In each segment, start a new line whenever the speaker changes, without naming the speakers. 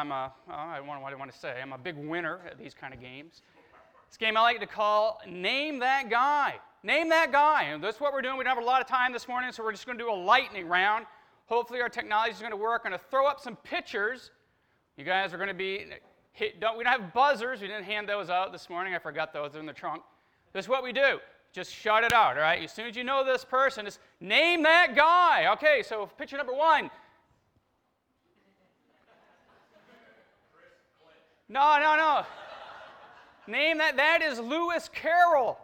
I'm a, oh, I don't know what I want to say. I'm a big winner at these kind of games. This game I like to call Name That Guy. Name That Guy. And that's what we're doing. We don't have a lot of time this morning, so we're just going to do a lightning round. Hopefully, our technology is going to work. I'm going to throw up some pictures. You guys are going to be hit. Don't, we don't have buzzers. We didn't hand those out this morning. I forgot those in the trunk. This is what we do. Just shout it out, all right? As soon as you know this person, just name that guy. Okay, so picture number one No, no, no. Name that. That is Lewis Carroll.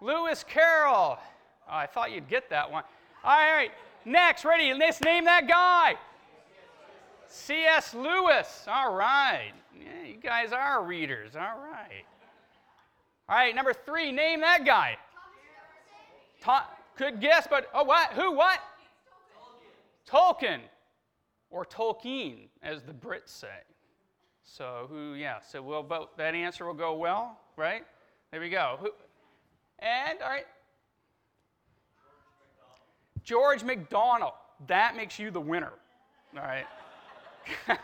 Lewis Carroll. Oh, I thought you'd get that one. All right. Next, ready? Let's name that guy. C.S. Lewis. All right. Yeah, you guys are readers. All right. All right. Number three. Name that guy. Could guess, but oh, what? Who? What? Tolkien. Tolkien, or Tolkien, as the Brits say. So who, yeah, so we'll vote, that answer will go well, right? There we go. Who, and, all right. George MacDonald. That makes you the winner, all right?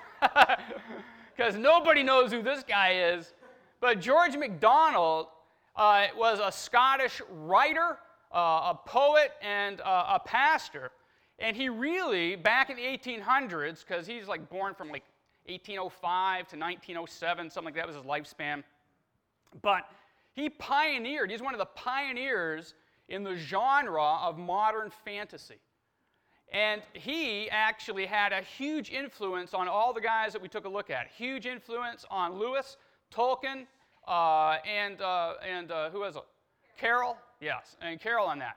Because nobody knows who this guy is. But George MacDonald uh, was a Scottish writer, uh, a poet, and uh, a pastor. And he really, back in the 1800s, because he's like born from like 1805 to 1907, something like that was his lifespan. But he pioneered, he's one of the pioneers in the genre of modern fantasy. And he actually had a huge influence on all the guys that we took a look at. Huge influence on Lewis, Tolkien, uh, and, uh, and uh, who was it? Carroll? Yes, and Carroll on that.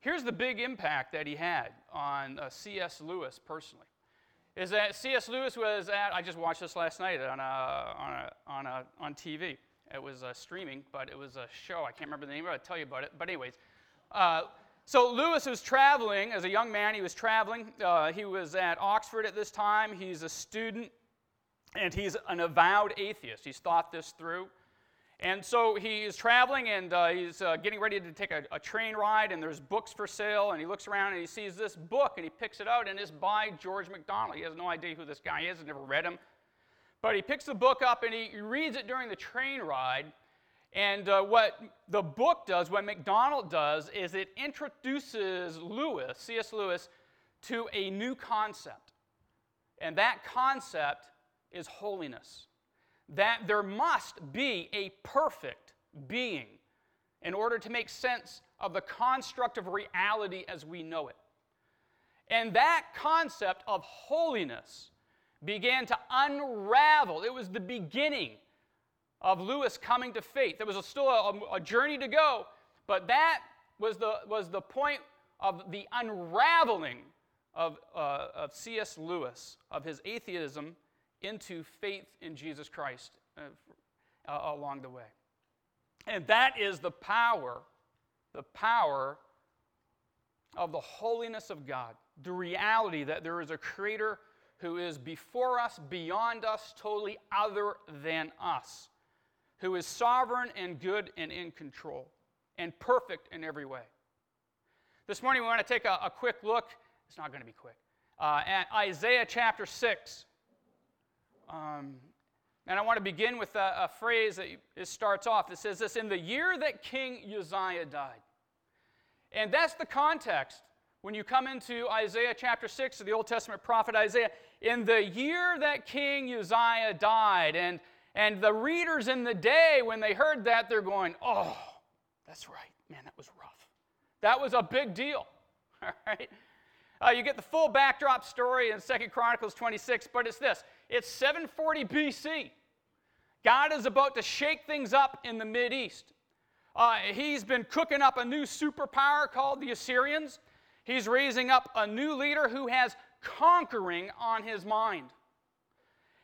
Here's the big impact that he had on uh, C.S. Lewis personally is that C.S. Lewis was at, I just watched this last night on, a, on, a, on, a, on TV. It was uh, streaming, but it was a show. I can't remember the name of it. I'll tell you about it. But, anyways, uh, so Lewis was traveling as a young man. He was traveling. Uh, he was at Oxford at this time. He's a student, and he's an avowed atheist. He's thought this through. And so he's traveling and uh, he's uh, getting ready to take a, a, train ride, and there's books for sale. And he looks around and he sees this book and he picks it out, and it's by George MacDonald. He has no idea who this guy is, never read him. But he picks the book up and he, he reads it during the train ride. And uh, what the book does, what MacDonald does, is it introduces Lewis, C.S. Lewis, to a new concept. And that concept is holiness that there must be a perfect being in order to make sense of the construct of reality as we know it. And that concept of holiness began to unravel. It was the beginning of Lewis coming to faith. There was a, still a, a journey to go, but that was the, was the point of the unraveling of, uh, of C.S. Lewis, of his atheism into faith in Jesus Christ uh, uh, along the way. And that is the power, the power of the holiness of God, the reality that there is a creator who is before us, beyond us, totally other than us, who is sovereign and good and in control, and perfect in every way. This morning we want to take a, a quick look, it's not going to be quick, uh, at Isaiah chapter 6. Um, and I want to begin with a, a phrase that it starts off. It says this In the year that King Uzziah died. And that's the context when you come into Isaiah chapter 6 of the Old Testament prophet Isaiah. In the year that King Uzziah died. And, and the readers in the day, when they heard that, they're going, Oh, that's right. Man, that was rough. That was a big deal. All right? Uh, you get the full backdrop story in Second Chronicles 26, but it's this it's 740 BC. God is about to shake things up in the East. Uh, he's been cooking up a new superpower called the Assyrians. He's raising up a new leader who has conquering on his mind.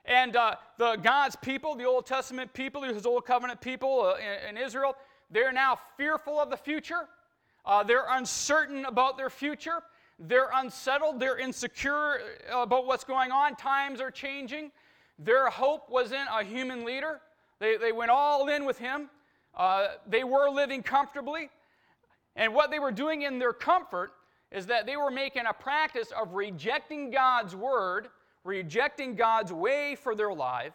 And uh, the God's people, the Old Testament people, his Old Covenant people uh, in, in, Israel, they're now fearful of the future. Uh, they're uncertain about their future. They're unsettled, they're insecure about what's going on. Times are changing. Their hope was in a human leader. They, they went all in with him. Uh, they were living comfortably. And what they were doing in their comfort is that they were making a practice of rejecting God's word, rejecting God's way for their life,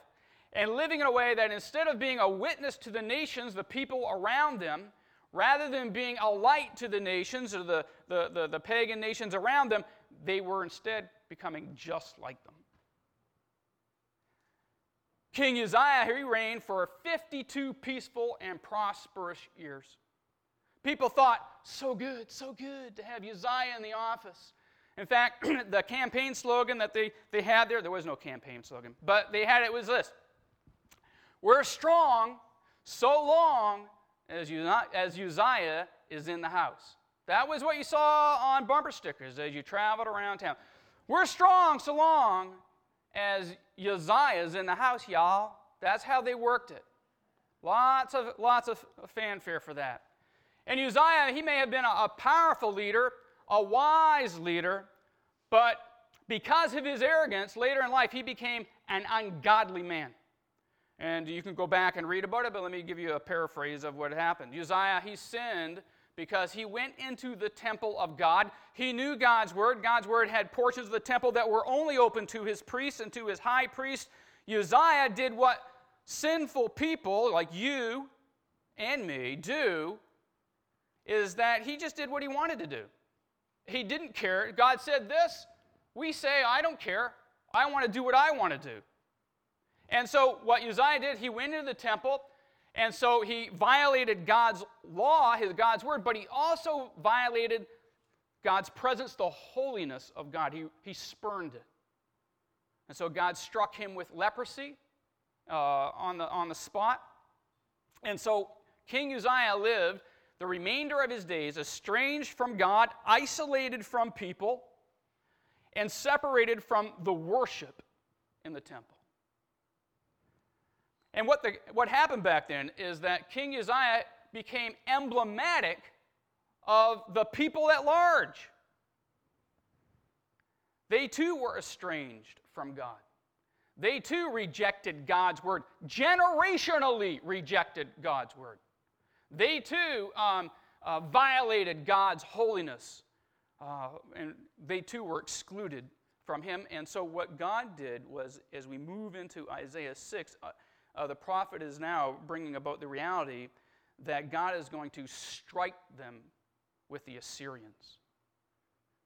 and living in a way that instead of being a witness to the nations, the people around them, rather than being a light to the nations or the, the, the, the pagan nations around them, they were instead becoming just like them. King Uzziah, he reigned for 52 peaceful and prosperous years. People thought, so good, so good to have Uzziah in the office. In fact, the campaign slogan that they, they had there, there was no campaign slogan, but they had it was this We're strong so long as, Uzziah is in the house. That was what you saw on bumper stickers as you traveled around town. We're strong so long as Uzziah is in the house, y'all. That's how they worked it. Lots of, lots of fanfare for that. And Uzziah, he may have been a, a powerful leader, a wise leader, but because of his arrogance, later in life, he became an ungodly man. And you can go back and read about it, but let me give you a paraphrase of what happened. Uzziah, he sinned because he went into the temple of God. He knew God's word. God's word had portions of the temple that were only open to his priests and to his high priest. Uzziah did what sinful people like you and me do is that he just did what he wanted to do. He didn't care. God said this. We say, I don't care. I want to do what I want to do. And so, what Uzziah did, he went into the temple, and so he violated God's law, his God's word, but he also violated God's presence, the holiness of God. He, he spurned it. And so, God struck him with leprosy uh, on, the, on the spot. And so, King Uzziah lived the remainder of his days estranged from God, isolated from people, and separated from the worship in the temple. And what, the, what happened back then is that King Uzziah became emblematic of the people at large. They too were estranged from God. They too rejected God's word, generationally rejected God's word. They too um, uh, violated God's holiness, uh, and they too were excluded from Him. And so, what God did was, as we move into Isaiah 6, uh, uh, the prophet is now bringing about the reality that God is going to strike them with the Assyrians.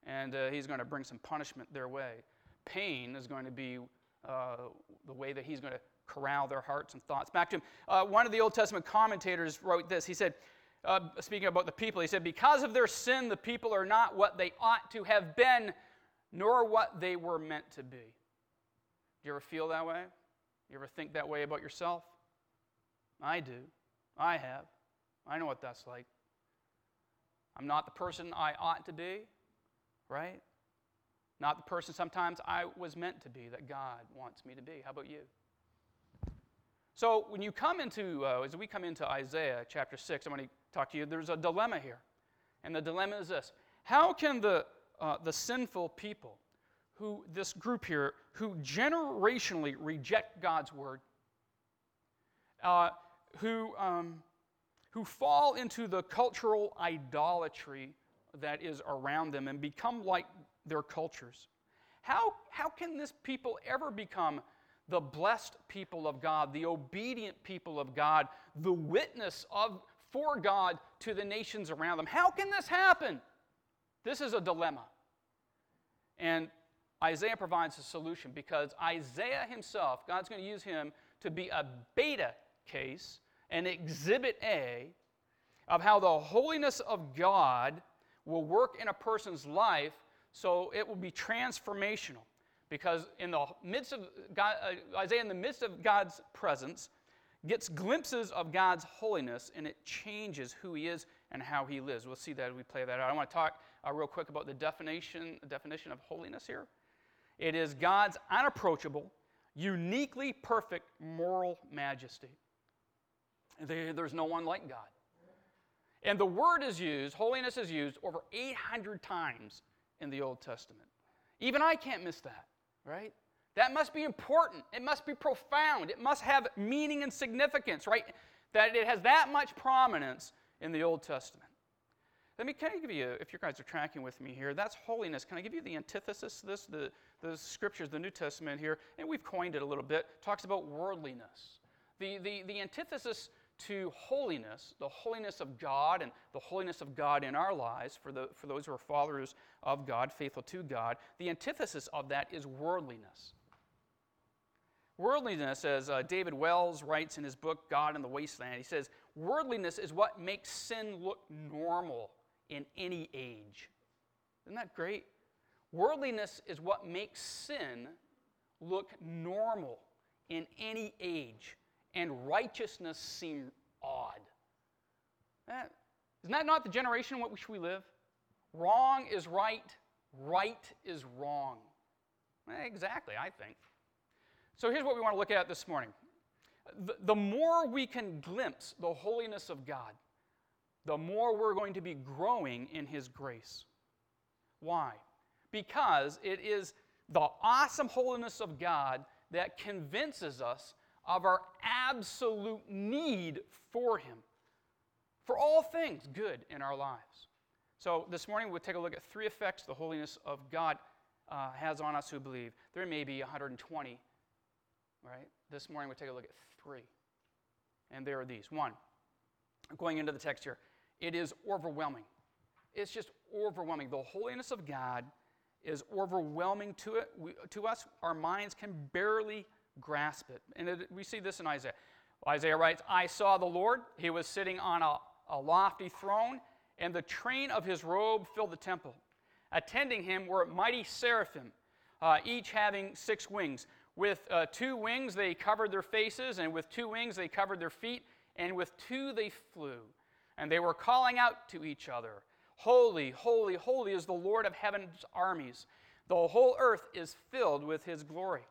And uh, He's going to bring some punishment their way. Pain is going to be uh, the way that He's going to corral their hearts and thoughts back to him. Uh, one of the Old Testament commentators wrote this. He said, uh, speaking about the people, he said, Because of their sin, the people are not what they ought to have been, nor what they were meant to be. Do you ever feel that way? You ever think that way about yourself? I do. I have. I know what that's like. I'm not the person I ought to be, right? Not the person sometimes I was meant to be that God wants me to be. How about you? So when you come into, uh, as we come into Isaiah chapter 6, I'm going to talk to you, there's a dilemma here. And the dilemma is this How can the, uh, the sinful people, who, this group here, who generationally reject God's word, uh, who, um, who fall into the cultural idolatry that is around them and become like their cultures, how, how can this people ever become the blessed people of God, the obedient people of God, the witness of for God to the nations around them. How can this happen? This is a dilemma. And Isaiah provides a solution because Isaiah himself, God's going to use him to be a beta case, an exhibit A of how the holiness of God will work in a person's life so it will be transformational. Because in the midst of God, uh, Isaiah, in the midst of God's presence, gets glimpses of God's holiness and it changes who he is and how he lives. We'll see that as we play that out. I want to talk uh, real quick about the definition, definition of holiness here. It is God's unapproachable, uniquely perfect moral majesty. There's no one like God. And the word is used, holiness is used over 800 times in the Old Testament. Even I can't miss that right? That must be important. It must be profound. It must have meaning and significance, right? That it has that much prominence in the Old Testament. Let me, can I give you, if you guys are tracking with me here, that's holiness. Can I give you the antithesis to this? The, the scriptures, the New Testament here, and we've coined it a little bit, talks about worldliness. The, the, the antithesis to holiness, the holiness of God and the holiness of God in our lives, for, the, for those who are followers of God, faithful to God, the antithesis of that is worldliness. Worldliness, as uh, David Wells writes in his book, God in the Wasteland, he says, worldliness is what makes sin look normal in any age. Isn't that great? Worldliness is what makes sin look normal in any age, and righteousness seem odd. Isn't that not the generation in which we live? Wrong is right, right is wrong. Exactly, I think. So here's what we want to look at this morning. The, the more we can glimpse the holiness of God, the more we're going to be growing in His grace. Why? Because it is the awesome holiness of God that convinces us of our absolute need for Him, for all things good in our lives. So this morning we'll take a look at three effects the holiness of God uh, has on us who believe. There may be 120, right? This morning we'll take a look at three. And there are these. One, going into the text here, it is overwhelming. It's just overwhelming. The holiness of God is overwhelming to, it, we, to us. Our minds can barely grasp it. And it, we see this in Isaiah. Isaiah writes, I saw the Lord. He was sitting on a, a lofty throne, and the train of his robe filled the temple. Attending him were mighty seraphim, uh, each having six wings. With uh, two wings they covered their faces, and with two wings they covered their feet, and with two they flew and they were calling out to each other Holy, holy, holy is the Lord of heaven's armies. The whole earth is filled with his glory.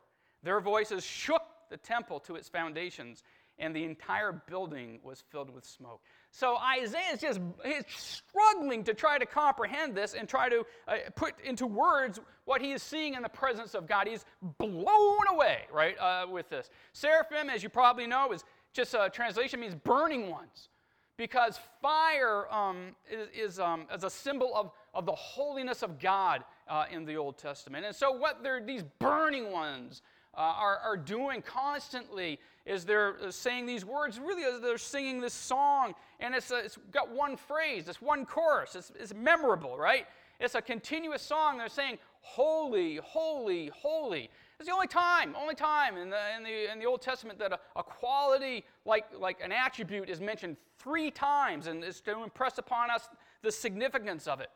Their voices shook the temple to its foundations, and the entire building was filled with smoke. So Isaiah is just he's struggling to try to comprehend this and try to uh, put into words what he is seeing in the presence of God. He's blown away, right, uh, with this. Seraphim, as you probably know, is just a translation means burning ones because fire um, is, is, um, is, a symbol of, of the holiness of God uh, in the Old Testament. And so, what these burning ones uh, are, are doing constantly is they're uh, saying these words, really, they're singing this song, and it's, a, it's got one phrase, it's one chorus, it's, it's memorable, right? It's a continuous song. They're saying, Holy, holy, holy. It's the only time, only time in the, in the, in the Old Testament that a, a quality like, like an attribute is mentioned three times, and it's to impress upon us the significance of it.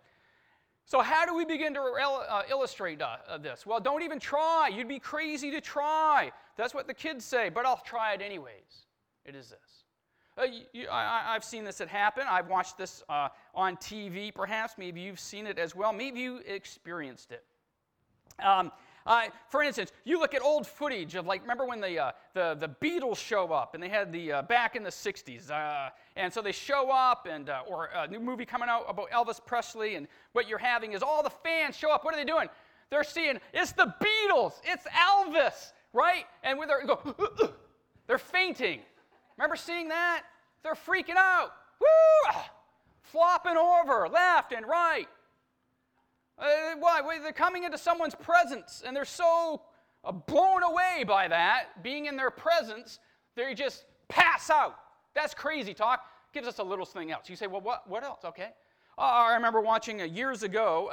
So, how do we begin to uh, illustrate uh, uh, this? Well, don't even try. You'd be crazy to try. That's what the kids say, but I'll try it anyways. It is this. Uh, you, I, have seen this happen. I've watched this uh, on TV, perhaps. Maybe you've seen it as well. Maybe you experienced it. Um, uh, for instance, you look at old footage of like, remember when the, uh, the, the Beatles show up and they had the, uh, back in the 60s. Uh, and so they show up and, uh, or a new movie coming out about Elvis Presley and what you're having is all the fans show up. What are they doing? They're seeing, it's the Beatles, it's Elvis, right? And when they go, they're fainting. Remember seeing that? They're freaking out. Woo! Flopping over left and right. Uh, why? They're coming into someone's presence and they're so uh, blown away by that, being in their presence, they just pass out. That's crazy talk. Gives us a little thing else. You say, well, what, what else? Okay. Uh, I remember watching uh, years ago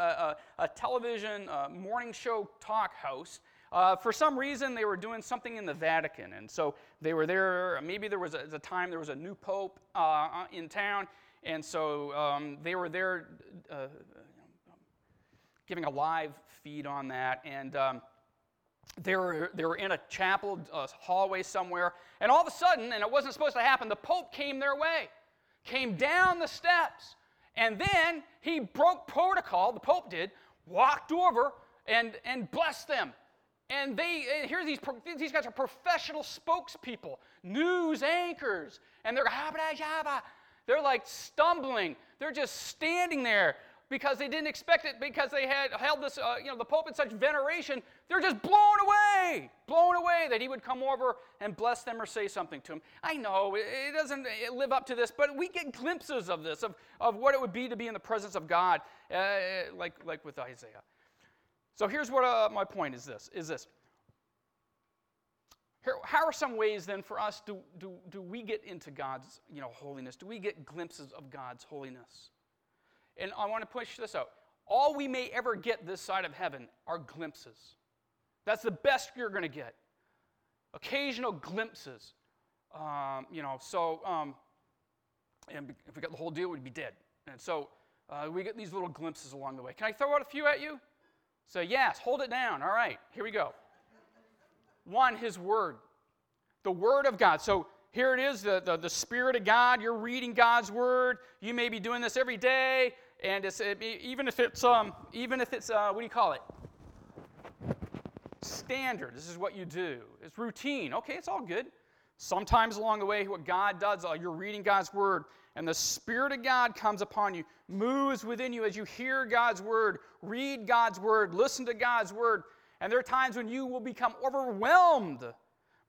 a television uh, morning show talk host. Uh, for some reason, they were doing something in the Vatican. And so they were there. Maybe there was a, a time there was a new pope in town. And so um, they were there giving a live feed on that. And um, they, were, they were in a chapel, hallway somewhere. And all of a sudden, and it wasn't supposed to happen, the Pope came their way, came down the steps. And then he broke protocol, the Pope did, walked over and, and blessed them. And they, here these, these guys are professional spokespeople, news anchors, and they're, they're like stumbling. They're just standing there because they didn't expect it because they had held this, uh, you know, the Pope in such veneration. They're just blown away, blown away that he would come over and bless them or say something to them. I know it, it doesn't live up to this, but we get glimpses of this, of, of what it would be to be in the presence of God, uh, like, like with Isaiah. So here's what uh, my point is this, is this. Here, how are some ways then for us do, do, do we get into God's you know, holiness? Do we get glimpses of God's holiness? And I want to push this out. All we may ever get this side of heaven are glimpses. That's the best you're going to get. Occasional glimpses. Um, you know, so, um, and if we got the whole deal, we'd be dead. And so uh, we get these little glimpses along the way. Can I throw out a few at you? So, yes, hold it down. All right, here we go. One, His Word. The Word of God. So, here it is the, the, the, Spirit of God. You're reading God's Word. You may be doing this every day and it's it, even if it's um, even if it's uh, what do you call it? Standard. This is what you do. It's routine. Okay, it's all good. Sometimes along the way, what God does, uh, you're reading God's word, and the Spirit of God comes upon you, moves within you as you hear God's word, read God's word, listen to God's word. And there are times when you will become overwhelmed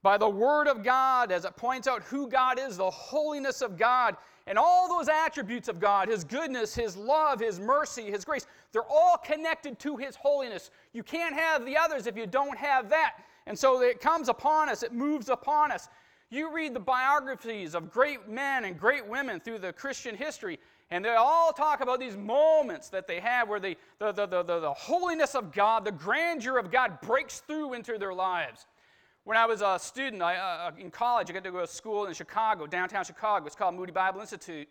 by the Word of God as it points out who God is, the holiness of God, and all those attributes of God His goodness, His love, His mercy, His grace they're all connected to His holiness. You can't have the others if you don't have that. And so it comes upon us, it moves upon us. You read the biographies of great men and great women through the Christian history, and they all talk about these moments that they have where the, the, the, the, the holiness of God, the grandeur of God breaks through into their lives. When I was a student I, uh, in college, I got to go to a school in Chicago, downtown Chicago. It's called Moody Bible Institute.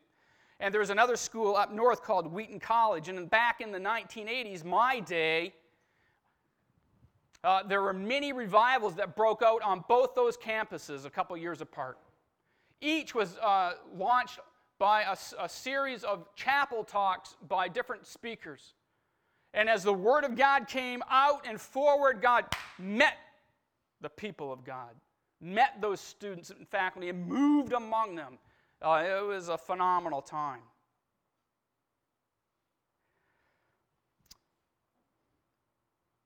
And there was another school up north called Wheaton College. And back in the 1980s, my day, uh, there were many revivals that broke out on both those campuses a couple years apart. Each was uh, launched by a, a series of chapel talks by different speakers. And as the Word of God came out and forward, God met the people of God, met those students and faculty, and moved among them. Uh, it was a phenomenal time.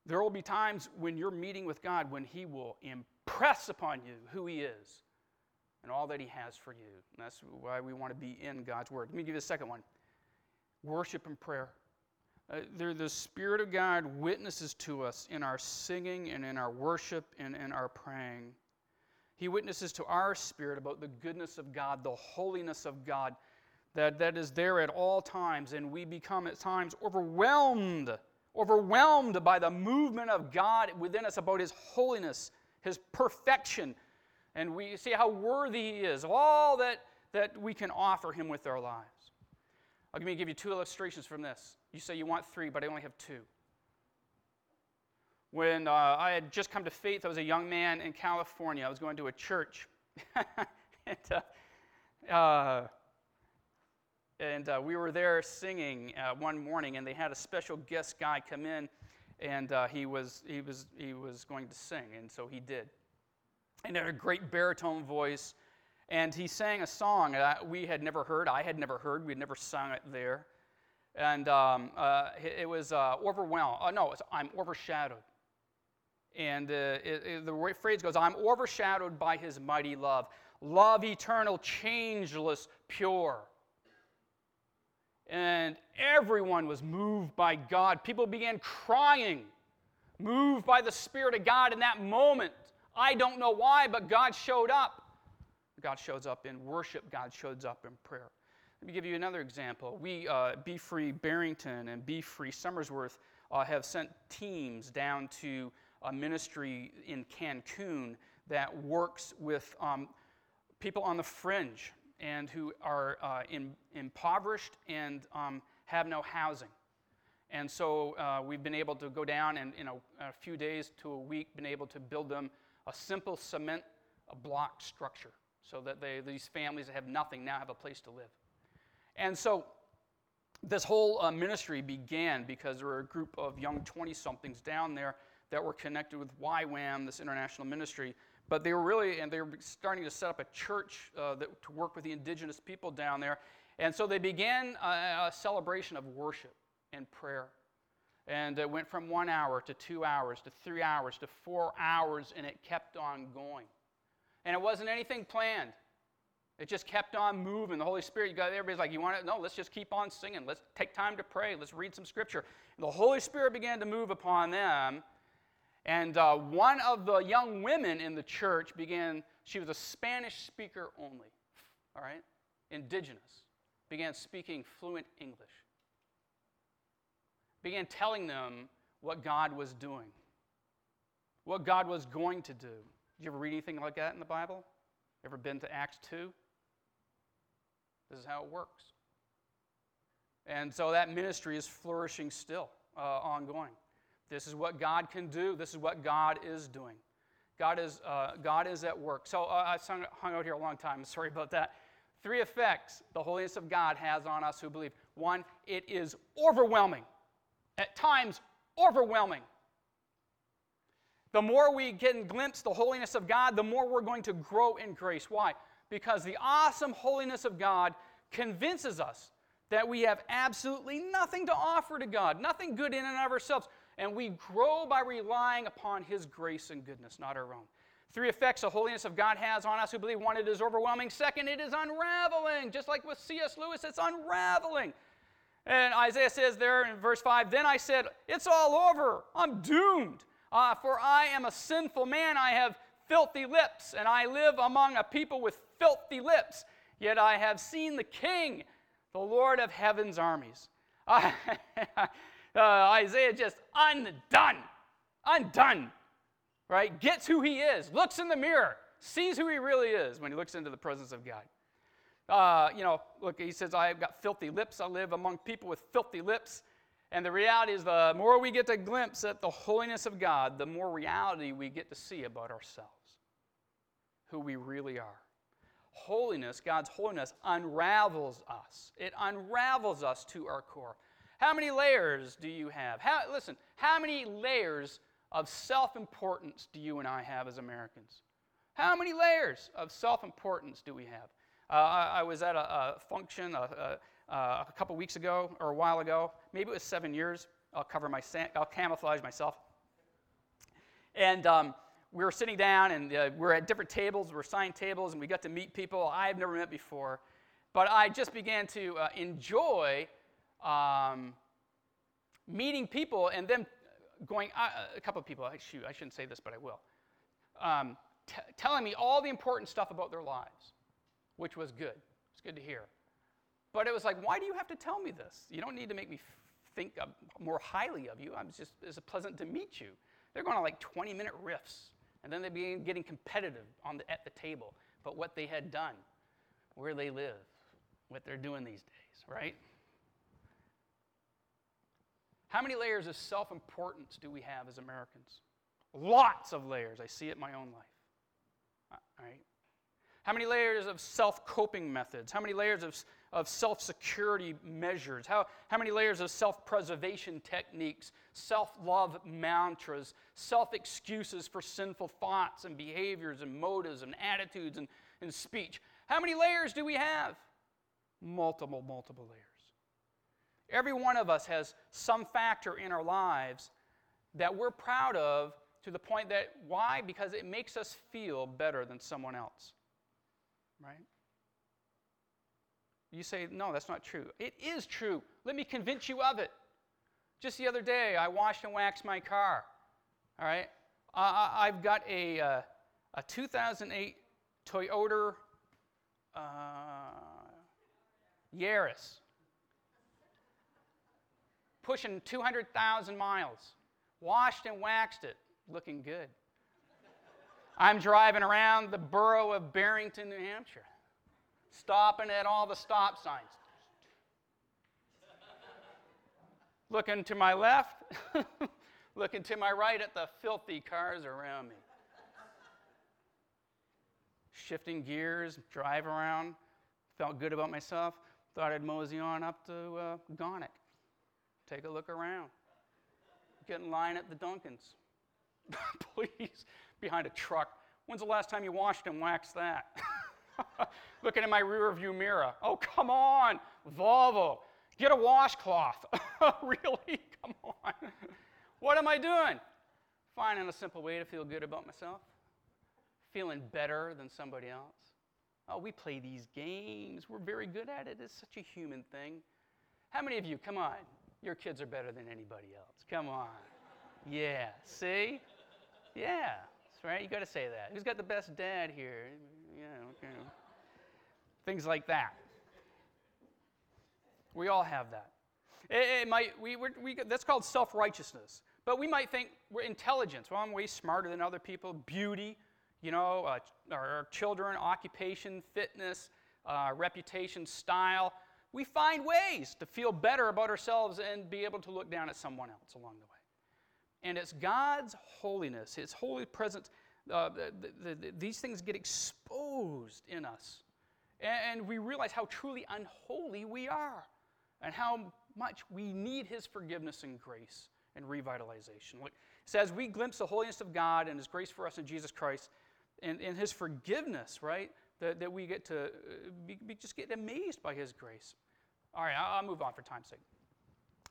There will be times when you're meeting with God when He will impress upon you who He is and all that He has for you. And that's why we want to be in God's Word. Let me give you a second one worship and prayer. Uh, the Spirit of God witnesses to us in our singing and in our worship and in our praying. He witnesses to our spirit about the goodness of God, the holiness of God, that, that is there at all times, and we become at times overwhelmed, overwhelmed by the movement of God within us about His holiness, His perfection, and we see how worthy He is of all that, that we can offer Him with our lives. Let me give you two illustrations from this. You say you want three, but I only have two. When uh, I had just come to faith, I was a young man in California. I was going to a church. and, uh, uh, and uh, we were there singing uh, one morning, and they had a special guest guy come in, and uh, he, was, he, was, he was going to sing, and so he did. And had a great baritone voice, and he sang a song that we had never heard. I had never heard. We had never sung it there. And um, uh, it was uh, overwhelmed. Oh, no, I'm overshadowed. And uh, it, it, the phrase goes, I'm overshadowed by his mighty love. Love eternal, changeless, pure. And everyone was moved by God. People began crying, moved by the Spirit of God in that moment. I don't know why, but God showed up. God shows up in worship, God shows up in prayer. Let me give you another example. We, uh, Be Free Barrington and Be Free Somersworth, uh, have sent teams down to a ministry in Cancun that works with um, people on the fringe and who are uh, in, impoverished and um, have no housing. And so uh, we've been able to go down and in a, a, few days to a week, been able to build them a simple cement block structure so that they, these families that have nothing now have a place to live. And so this whole uh, ministry began because there were a group of young 20 somethings down there that were connected with YWAM, this international ministry. But they were really, and they were starting to set up a church uh, that, to work with the indigenous people down there. And so they began a, a celebration of worship. and prayer. And it went from one hour to two hours to three hours to four hours, and it kept on going. And it wasn't anything planned. It just kept on moving. The Holy Spirit, you got everybody's like, you want it? No, let's just keep on singing. Let's take time to pray. Let's read some scripture. And the Holy Spirit began to move upon them. And uh, one of the young women in the church began, she was a Spanish speaker only, all right? Indigenous. Began speaking fluent English. Began telling them what God was doing, what God was going to do. Did you ever read anything like that in the Bible? Ever been to Acts 2? This is how it works. And so that ministry is flourishing still, uh, ongoing. This is what God can do. This is what God is doing. God is, uh, God is at work. So uh, I hung out here a long time. Sorry about that. Three effects the holiness of God has on us who believe. One, it is overwhelming, at times, overwhelming. The more we a glimpse the holiness of God, the more we're going to grow in grace. Why? because the awesome holiness of God convinces us that we have absolutely nothing to offer to God, nothing good in and of ourselves, and we grow by relying upon His grace and goodness, not our own. Three effects the holiness of God has on us who believe one, it is overwhelming. Second, it is unraveling. Just like with C.S. Lewis, it's unraveling. And Isaiah says there in verse 5 Then I said, It's all over. I'm doomed. Uh, for I am a sinful man. I have filthy lips, and I live among a people with filthy lips. Yet I have seen the King, the Lord of heaven's armies. uh, Isaiah just undone, undone, right? Gets who he is, looks in the mirror, sees who he really is when he looks into the presence of God. Uh, you know, look, he says, I've got filthy lips. I live among people with filthy lips. And the reality is, the more we get to glimpse at the holiness of God, the more reality we get to see about ourselves who we really are. Holiness, God's holiness, unravels us. It unravels us to our core. How many layers do you have? How, listen, how many layers of self importance do you and I have as Americans? How many layers of self importance do we have? Uh, I, I, was at a, a function a, a, a couple weeks ago or a while ago. Maybe it was seven years. I'll cover my, I'll camouflage myself. And um, we were sitting down and uh, we're at different tables, we're assigned tables, and we got to meet people I've never met before. But I just began to uh, enjoy um, meeting people and them going, uh, a couple of people, shoot, I shouldn't say this, but I will, um, t- telling me all the important stuff about their lives, which was good. It's good to hear. But it was like, why do you have to tell me this? You don't need to make me think more highly of you. I'm just, it's pleasant to meet you. They're going on like 20 minute riffs and then they began getting competitive on the, at the table But what they had done, where they live, what they're doing these days, right? How many layers of self importance do we have as Americans? Lots of layers. I see it in my own life. Uh, all right? How many layers of self coping methods? How many layers of, of self security measures? How, how many layers of self preservation techniques, self love mantras, self excuses for sinful thoughts and behaviors and motives and attitudes and, and speech? How many layers do we have? Multiple, multiple layers. Every one of us has some factor in our lives that we're proud of to the point that, why? Because it makes us feel better than someone else right? You say, no, that's not true. It is true. Let me convince you of it. Just the other day, I washed and waxed my car. All right? I, have got a, uh, a 2008 Toyota uh, Yaris, pushing 200,000 miles. Washed and waxed it, looking good. I'm driving around the borough of Barrington, New Hampshire, stopping at all the stop signs. looking to my left, looking to my right at the filthy cars around me. Shifting gears, drive around, felt good about myself. Thought I'd mosey on up to uh, Gonic, take a look around, get in line at the Dunkin's. Please, behind a truck. When's the last time you washed and waxed that? Looking in my rear view mirror. Oh, come on, Volvo. Get a washcloth. really? Come on. What am I doing? Finding a simple way to feel good about myself, feeling better than somebody else. Oh, we play these games. We're very good at it. It's such a human thing. How many of you, come on, your kids are better than anybody else? Come on. Yeah, see? Yeah, right. You got to say that. Who's got the best dad here? Yeah, okay. Things like that. We all have that. It, it might, we, we, that's called self righteousness. But we might think we're intelligence. Well, I'm way smarter than other people. Beauty, you know, uh, our children, occupation, fitness, uh, reputation, style. We find ways to feel better about ourselves and be able to look down at someone else along the way. And it's God's holiness, His holy presence. Uh, the, the, the, these things get exposed in us. And, and we realize how truly unholy we are and how much we need His forgiveness and grace and revitalization. Look, it says we glimpse the holiness of God and His grace for us in Jesus Christ and, His forgiveness, right? That, that we get to uh, be, be just get amazed by His grace. All right, I'll move on for time's sake.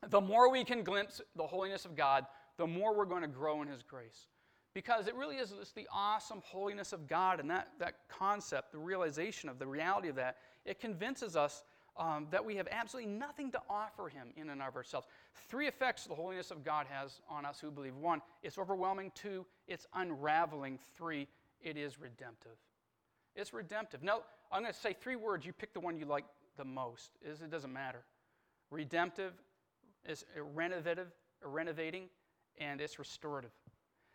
The more we can glimpse the holiness of God, the more we're going to grow in His grace. Because it really is it's the awesome holiness of God and that, that concept, the realization of the reality of that, it convinces us um, that we have absolutely nothing to offer Him in and of ourselves. Three effects the holiness of God has on us who believe. One, it's overwhelming. Two, it's unraveling. Three, it is redemptive. It's redemptive. Now, I'm going to say three words. You pick the one you like the most. It doesn't matter. Redemptive is renovative, renovating, and it's restorative.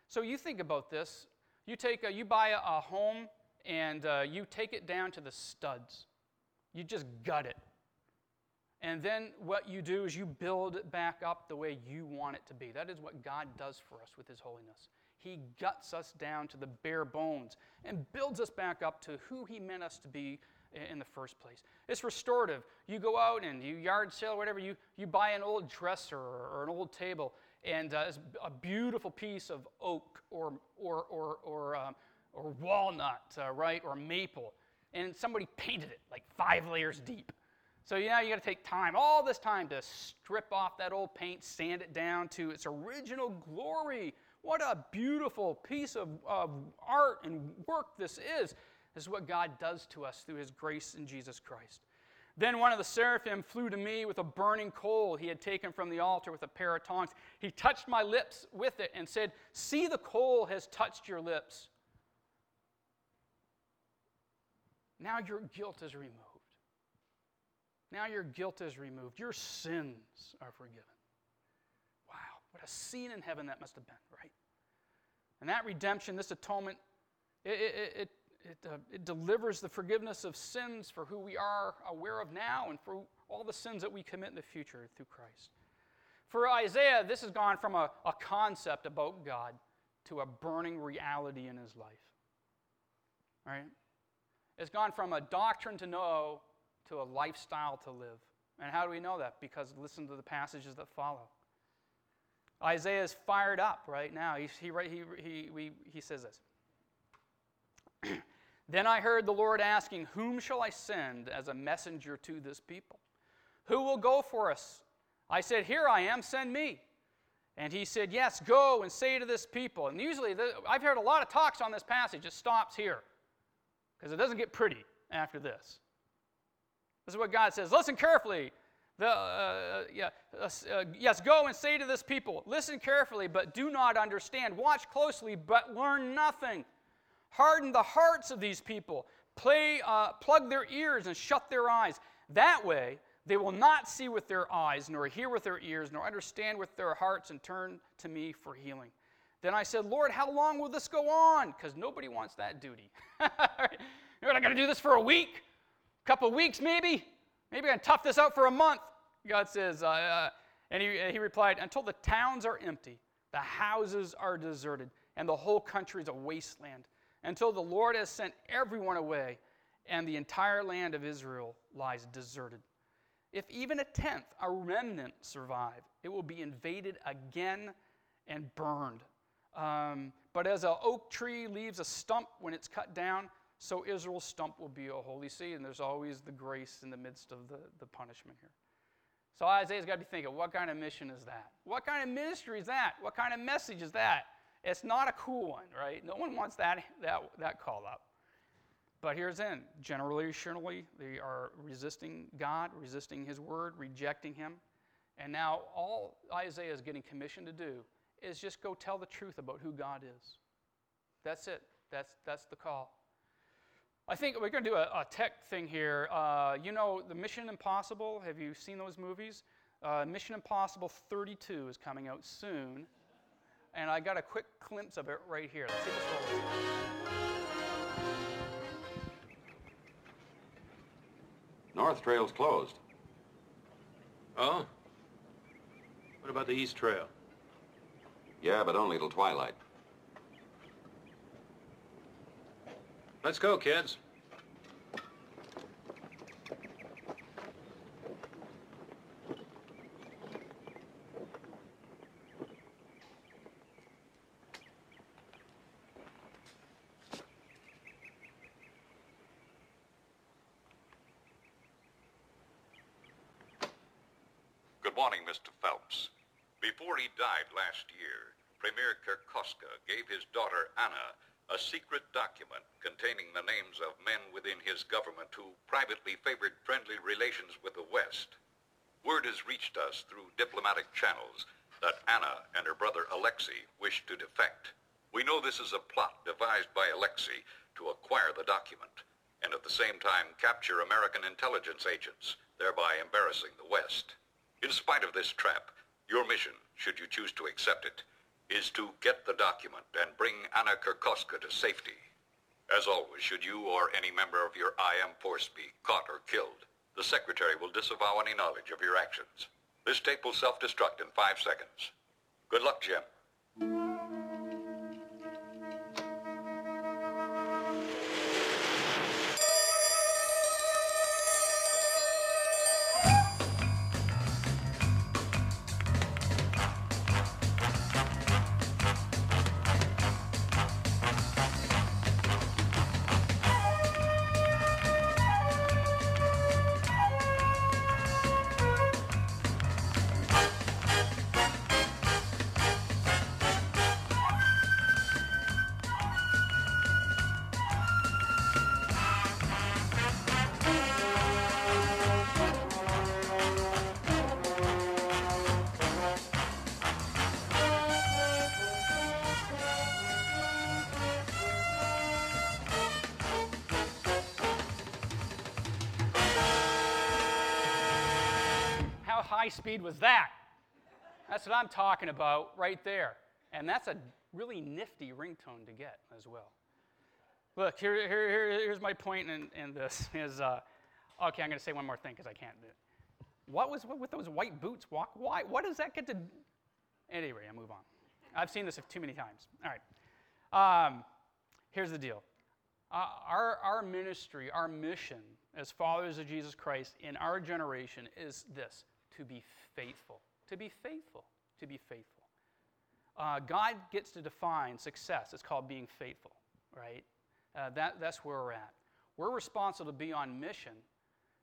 So you think about this. You take a, you buy a, a home and uh, you take it down to the studs. You just gut it. And then what you do is you build it back up the way you want it to be. That is what God does for us with His holiness. He guts us down to the bare bones and builds us back up to who He meant us to be in the first place. It's restorative. You go out and you yard sale, or whatever, you, you buy an old dresser or, an old table, and uh, it's a beautiful piece of oak or, or, or, or, um, or walnut, uh, right, or maple, and somebody painted it like five layers deep. So yeah, you got to take time, all this time, to strip off that old paint, sand it down to its original glory. What a beautiful piece of, of art and work this is. This is what God does to us through His grace in Jesus Christ. Then one of the seraphim flew to me with a burning coal he had taken from the altar with a pair of tongs. He touched my lips with it and said, See, the coal has touched your lips. Now your guilt is removed. Now your guilt is removed. Your sins are forgiven. Wow, what a scene in heaven that must have been, right? And that redemption, this atonement, it, it, it, it, uh, it delivers the forgiveness of sins for who we are aware of now and for all the sins that we commit in the future through Christ. For Isaiah, this has gone from a, a concept about God to a burning reality in his life. Right? It's gone from a doctrine to know to a lifestyle to live. And how do we know that? Because listen to the passages that follow. Isaiah is fired up right now. He, he, he, he, he, he says this. then I heard the Lord asking, Whom shall I send as a messenger to this people? Who will go for us? I said, Here I am, send me. And he said, Yes, go and say to this people. And usually, the, I've heard a lot of talks on this passage. It stops here because it doesn't get pretty after this. This is what God says. Listen carefully. The, uh, yeah, uh, uh, yes, go and say to this people, listen carefully, but do not understand. Watch closely, but learn nothing. Harden the hearts of these people. Play, uh, plug their ears and shut their eyes. That way, they will not see with their eyes, nor hear with their ears, nor understand with their hearts, and turn to me for healing. Then I said, Lord, how long will this go on? Because nobody wants that duty. You're not going to do this for a week? A couple weeks, maybe? Maybe I can tough this out for a month. God says, uh, uh, and he, he replied, Until the towns are empty, the houses are deserted, and the whole country is a wasteland, until the Lord has sent everyone away, and the entire land of Israel lies deserted. If even a tenth, a remnant, survive, it will be invaded again and burned. Um, but as an oak tree leaves a stump when it's cut down, so Israel's stump will be a holy seed, and there's always the grace in the midst of the, the punishment here. So Isaiah's got to be thinking, what kind of mission is that? What kind of ministry is that? What kind of message is that? It's not a cool one, right? No one wants that, that, that call up. But here's in generationally, they are resisting God, resisting His word, rejecting Him. And now all Isaiah is getting commissioned to do is just go tell the truth about who God is. That's it. That's, that's the call. I think we're going to do a, a tech thing here. Uh, you know, the Mission Impossible, have you seen those movies? Uh, Mission Impossible 32 is coming out soon. And I got a quick glimpse of it right here. Let's see this
North Trail's closed.
Oh? What about the East Trail?
Yeah, but only till twilight.
Let's go, kids.
Good morning, Mr. Phelps. Before he died last year, Premier Kirkoska gave his daughter Anna a secret document containing the names of men within his government who privately favored friendly relations with the West. Word has reached us through diplomatic channels that Anna and her brother Alexei wish to defect. We know this is a plot devised by Alexei to acquire the document and at the same time capture American intelligence agents, thereby embarrassing the West. In spite of this trap, your mission, should you choose to accept it, is to get the document and bring Anna Kirkoska to safety. As always, should you or any member of your IM force be caught or killed, the Secretary will disavow any knowledge of your actions. This tape will self-destruct in five seconds. Good luck, Jim.
High speed was that? That's what I'm talking about right there. And that's a really nifty ringtone to get as well. Look, here, here, here here's my point in, in this is, uh, okay, I'm going to say one more thing because I can't do it. What was with those white boots? Walk, why? What does that get to? Anyway, I move on. I've seen this too many times. All right. Um, here's the deal. Uh, our, our ministry, our mission as followers of Jesus Christ in our generation is this to be faithful. To be faithful. To be faithful. Uh, God gets to define success. It's called being faithful, right? Uh, that, that's where we're at. We're responsible to be on mission,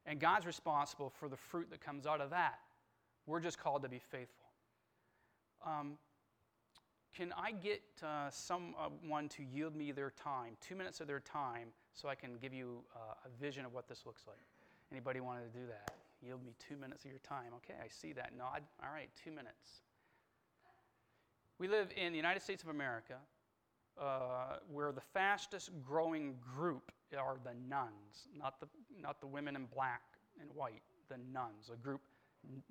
and God's responsible for the fruit that comes out of that. We're just called to be faithful. Um, can I get uh, someone to yield me their time, two minutes of their time, so I can give you uh, a vision of what this looks like? Anybody wanted to do that? Yield me two minutes of your time. Okay, I see that nod. All right, two minutes. We live in the United States of America, uh, where the fastest growing group are the nones, not the, not the women in black and white, the nones, a group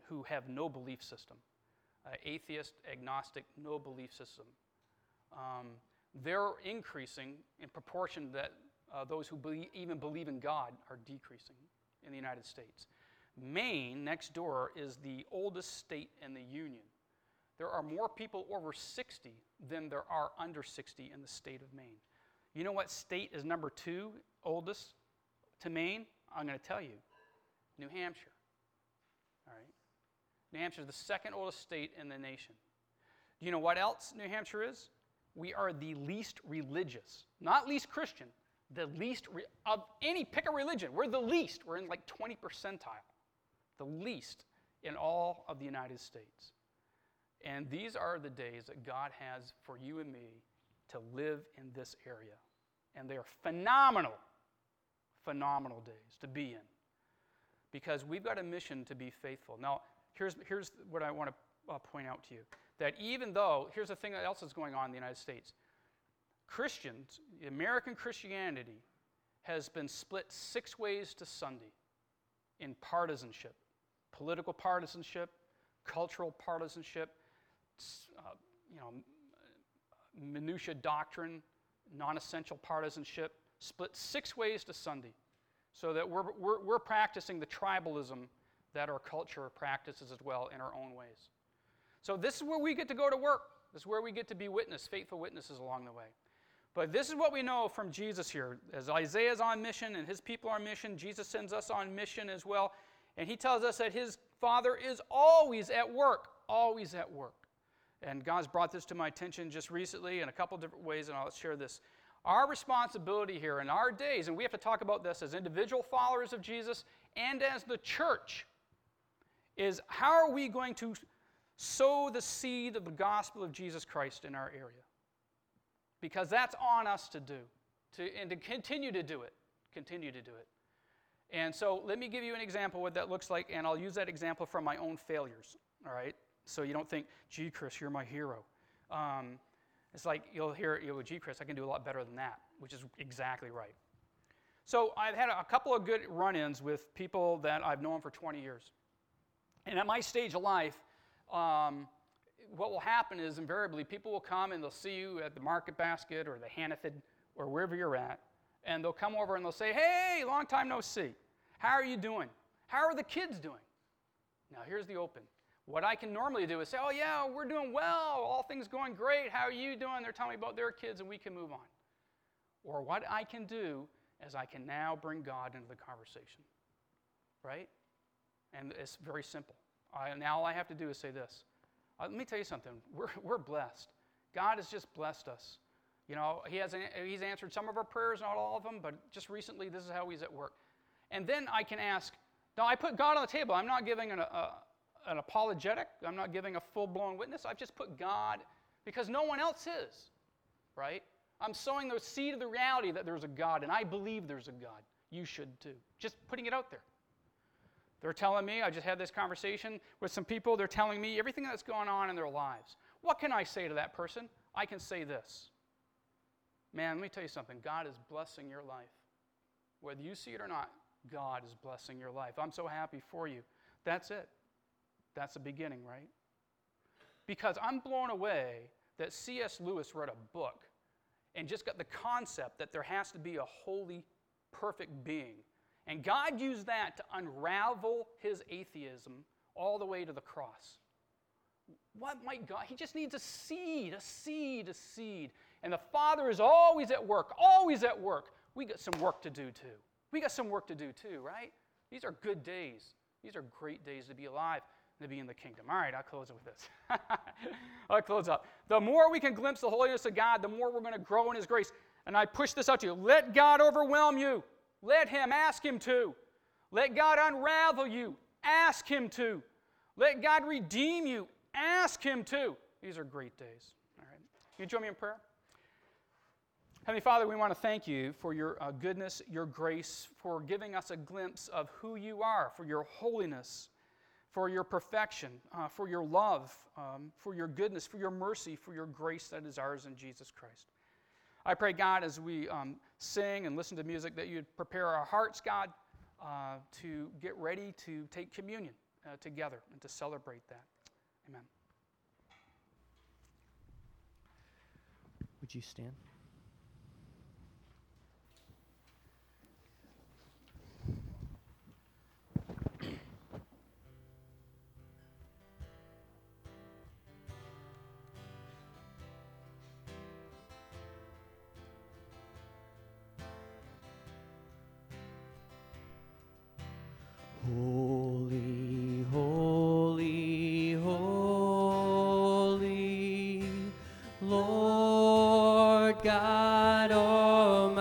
who have no belief system uh, atheist, agnostic, no belief system. Um, they're increasing in proportion that uh, those who believe, even believe in God are decreasing in the United States. Maine, next door, is the oldest state in the Union. There are more people over 60 than there are under 60 in the state of Maine. You know what state is number two oldest to Maine? I'm going to tell you New Hampshire. All right? New Hampshire is the second oldest state in the nation. Do you know what else New Hampshire is? We are the least religious, not least Christian, the least re- of any, pick a religion. We're the least. We're in like 20 percentile, the least in all of the United States. And these are the days that God has for you and me to live in this area. And they are phenomenal, phenomenal days to be in because we've got a mission to be faithful. Now, here's, here's what I want to uh, point out to you that even though, here's the thing else that's going on in the United States Christians, American Christianity, has been split six ways to Sunday in partisanship political partisanship, cultural partisanship, uh, you know, minutia doctrine, non essential partisanship, split six ways to Sunday so that we're, we're, we're practicing the tribalism that our culture practices as well in our own ways. So, this is where we get to go to work. This is where we get to be witness, faithful witnesses along the way. But this is what we know from Jesus here. As Isaiah is on mission and his people are on mission, Jesus sends us on mission as well. And he tells us that his Father is always at work, always at work. And God's brought this to my attention just recently in a couple different ways, and I'll share this. Our responsibility here in our days, and we have to talk about this as individual followers of Jesus and as the church, is how are we going to sow the seed of the gospel of Jesus Christ in our area? Because that's on us to do, to, and to continue to do it. Continue to do it. And so let me give you an example what that looks like, and I'll use that example from my own failures, all right? So you don't think, gee, Chris, you're my hero. Um, it's like you'll hear, you know, gee, Chris, I can do a lot better than that, which is exactly right. So I've had a couple of good run ins with people that I've known for 20 years. And at my stage of life, um, what will happen is invariably people will come and they'll see you at the market basket or the Hannaford or wherever you're at, and they'll come over and they'll say, Hey, long time no see. How are you doing? How are the kids doing? Now, here's the open. What I can normally do is say, Oh, yeah, we're doing well. All things going great. How are you doing? They're telling me about their kids, and we can move on. Or what I can do is I can now bring God into the conversation. Right? And it's very simple. I, now all I have to do is say this. Uh, let me tell you something. We're, we're blessed. God has just blessed us. You know, he has, He's answered some of our prayers, not all of them, but just recently, this is how He's at work. And then I can ask, now I put God on the table. I'm not giving an, a, an apologetic, I'm not giving a full blown witness. I've just put God because no one else is, right? I'm sowing the seed of the reality that there's a God, and I believe there's a God. You should too. Just putting it out there. They're telling me, I just had this conversation with some people, they're telling me everything that's going on in their lives. What can I say to that person? I can say this Man, let me tell you something God is blessing your life. Whether you see it or not, God is blessing your life. I'm so happy for you. That's it. That's the beginning, right? Because I'm blown away that C.S. Lewis wrote a book and just got the concept that there has to be a holy, perfect being and God used that to unravel his atheism all the way to the cross. What might God? He just needs a seed, a seed, a seed. And the Father is always at work, always at work. We got some work to do too. We got some work to do too, right? These are good days. These are great days to be alive and to be in the kingdom. All right, I'll close it with this. I'll close up. The more we can glimpse the holiness of God, the more we're going to grow in His grace. And I push this out to you. Let God overwhelm you. Let Him, ask Him to. Let God unravel you, ask Him to. Let God redeem you, ask Him to. These are great days. All right. You join me in prayer? Heavenly Father, we want to thank you for your uh, goodness, your grace, for giving us a glimpse of who you are, for your holiness, for your perfection, uh, for your love, um, for your goodness, for your mercy, for your grace that is ours in Jesus Christ. I pray, God, as we um, sing and listen to music, that you'd prepare our hearts, God, uh, to get ready to take communion uh, together and to celebrate that. Amen.
Would you stand? Holy, holy, holy, Lord God Almighty,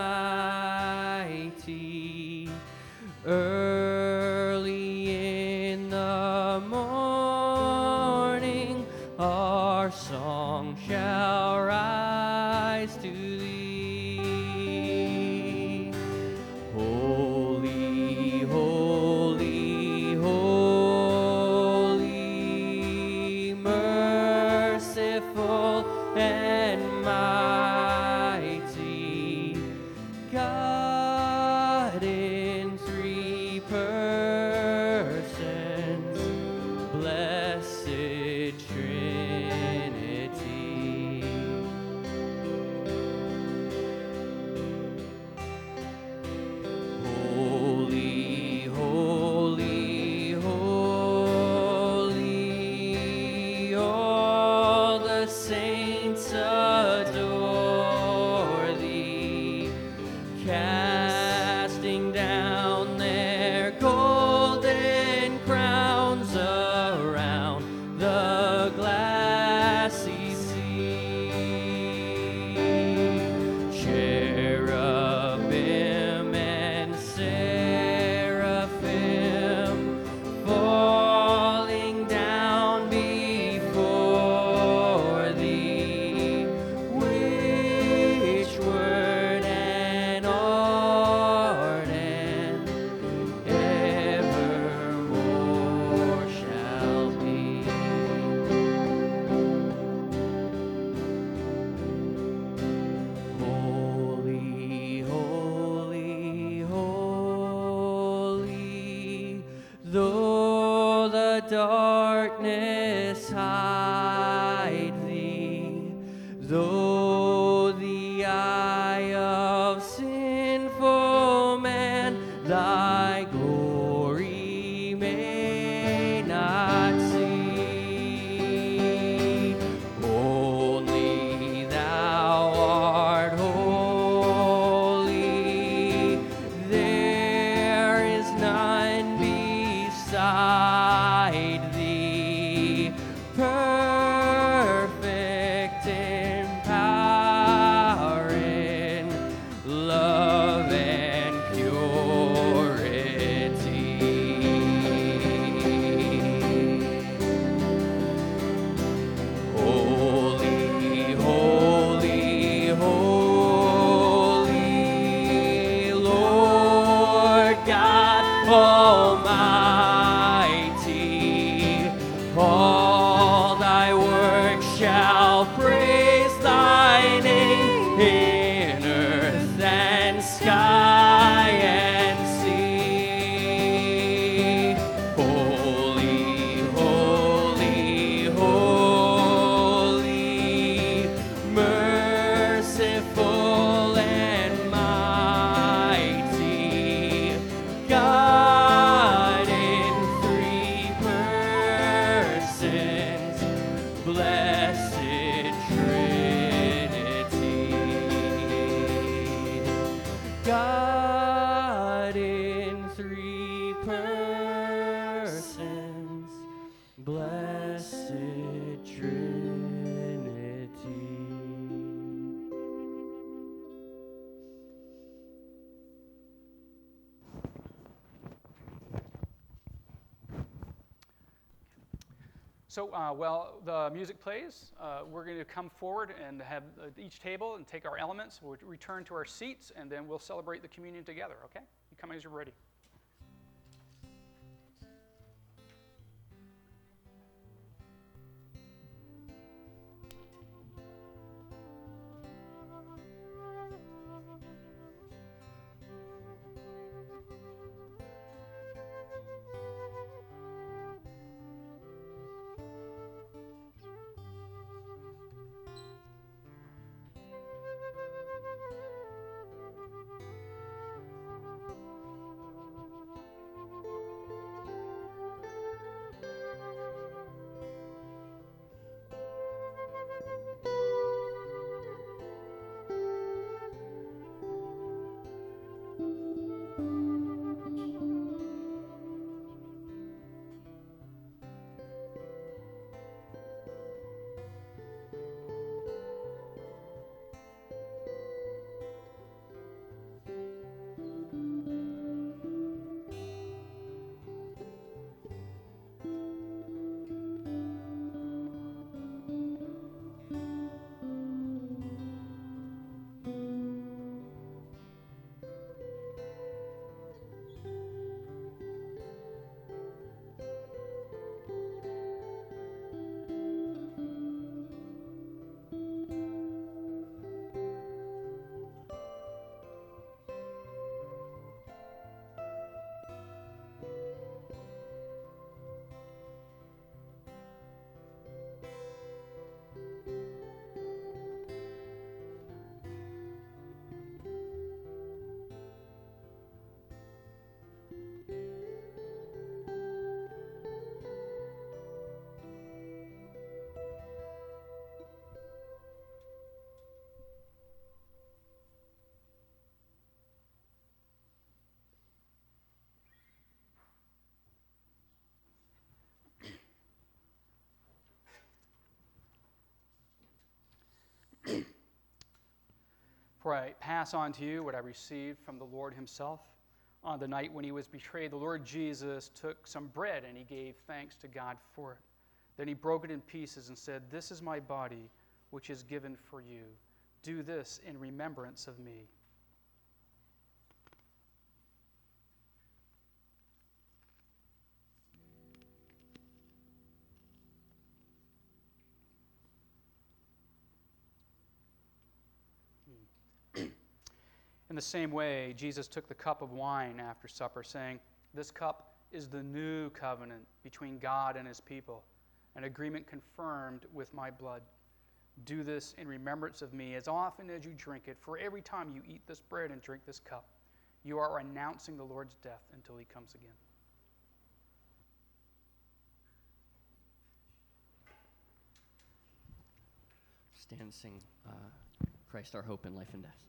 Almighty.
Uh, while the music plays, uh, we're going to come forward and have uh, each table and take our elements. We'll return to our seats, and then we'll celebrate the communion together, okay? You come as you're ready. I pass on to you what I received from the Lord Himself. On the night when He was betrayed, the Lord Jesus took some bread and He gave thanks to God for it. Then He broke it in pieces and said, This is my body, which is given for you. Do this in remembrance of me. The same way, Jesus took the cup of wine after supper, saying, This cup is the new covenant between God and his people, an agreement confirmed with my blood. Do this in remembrance of me as often as you drink it, for every time you eat this bread and drink this cup, you are announcing the Lord's death until he comes again.
Stand and sing uh, Christ our hope in life and death.